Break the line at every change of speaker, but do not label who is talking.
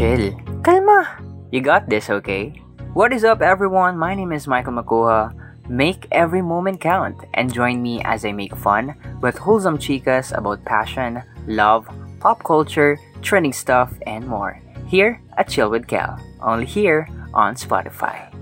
chill. Kalma. You got this, okay? What is up, everyone? My name is Michael Macuha. Make every moment count and join me as I make fun with wholesome chikas about passion, love, pop culture, trending stuff, and more. Here at Chill with Kel. Only here on Spotify.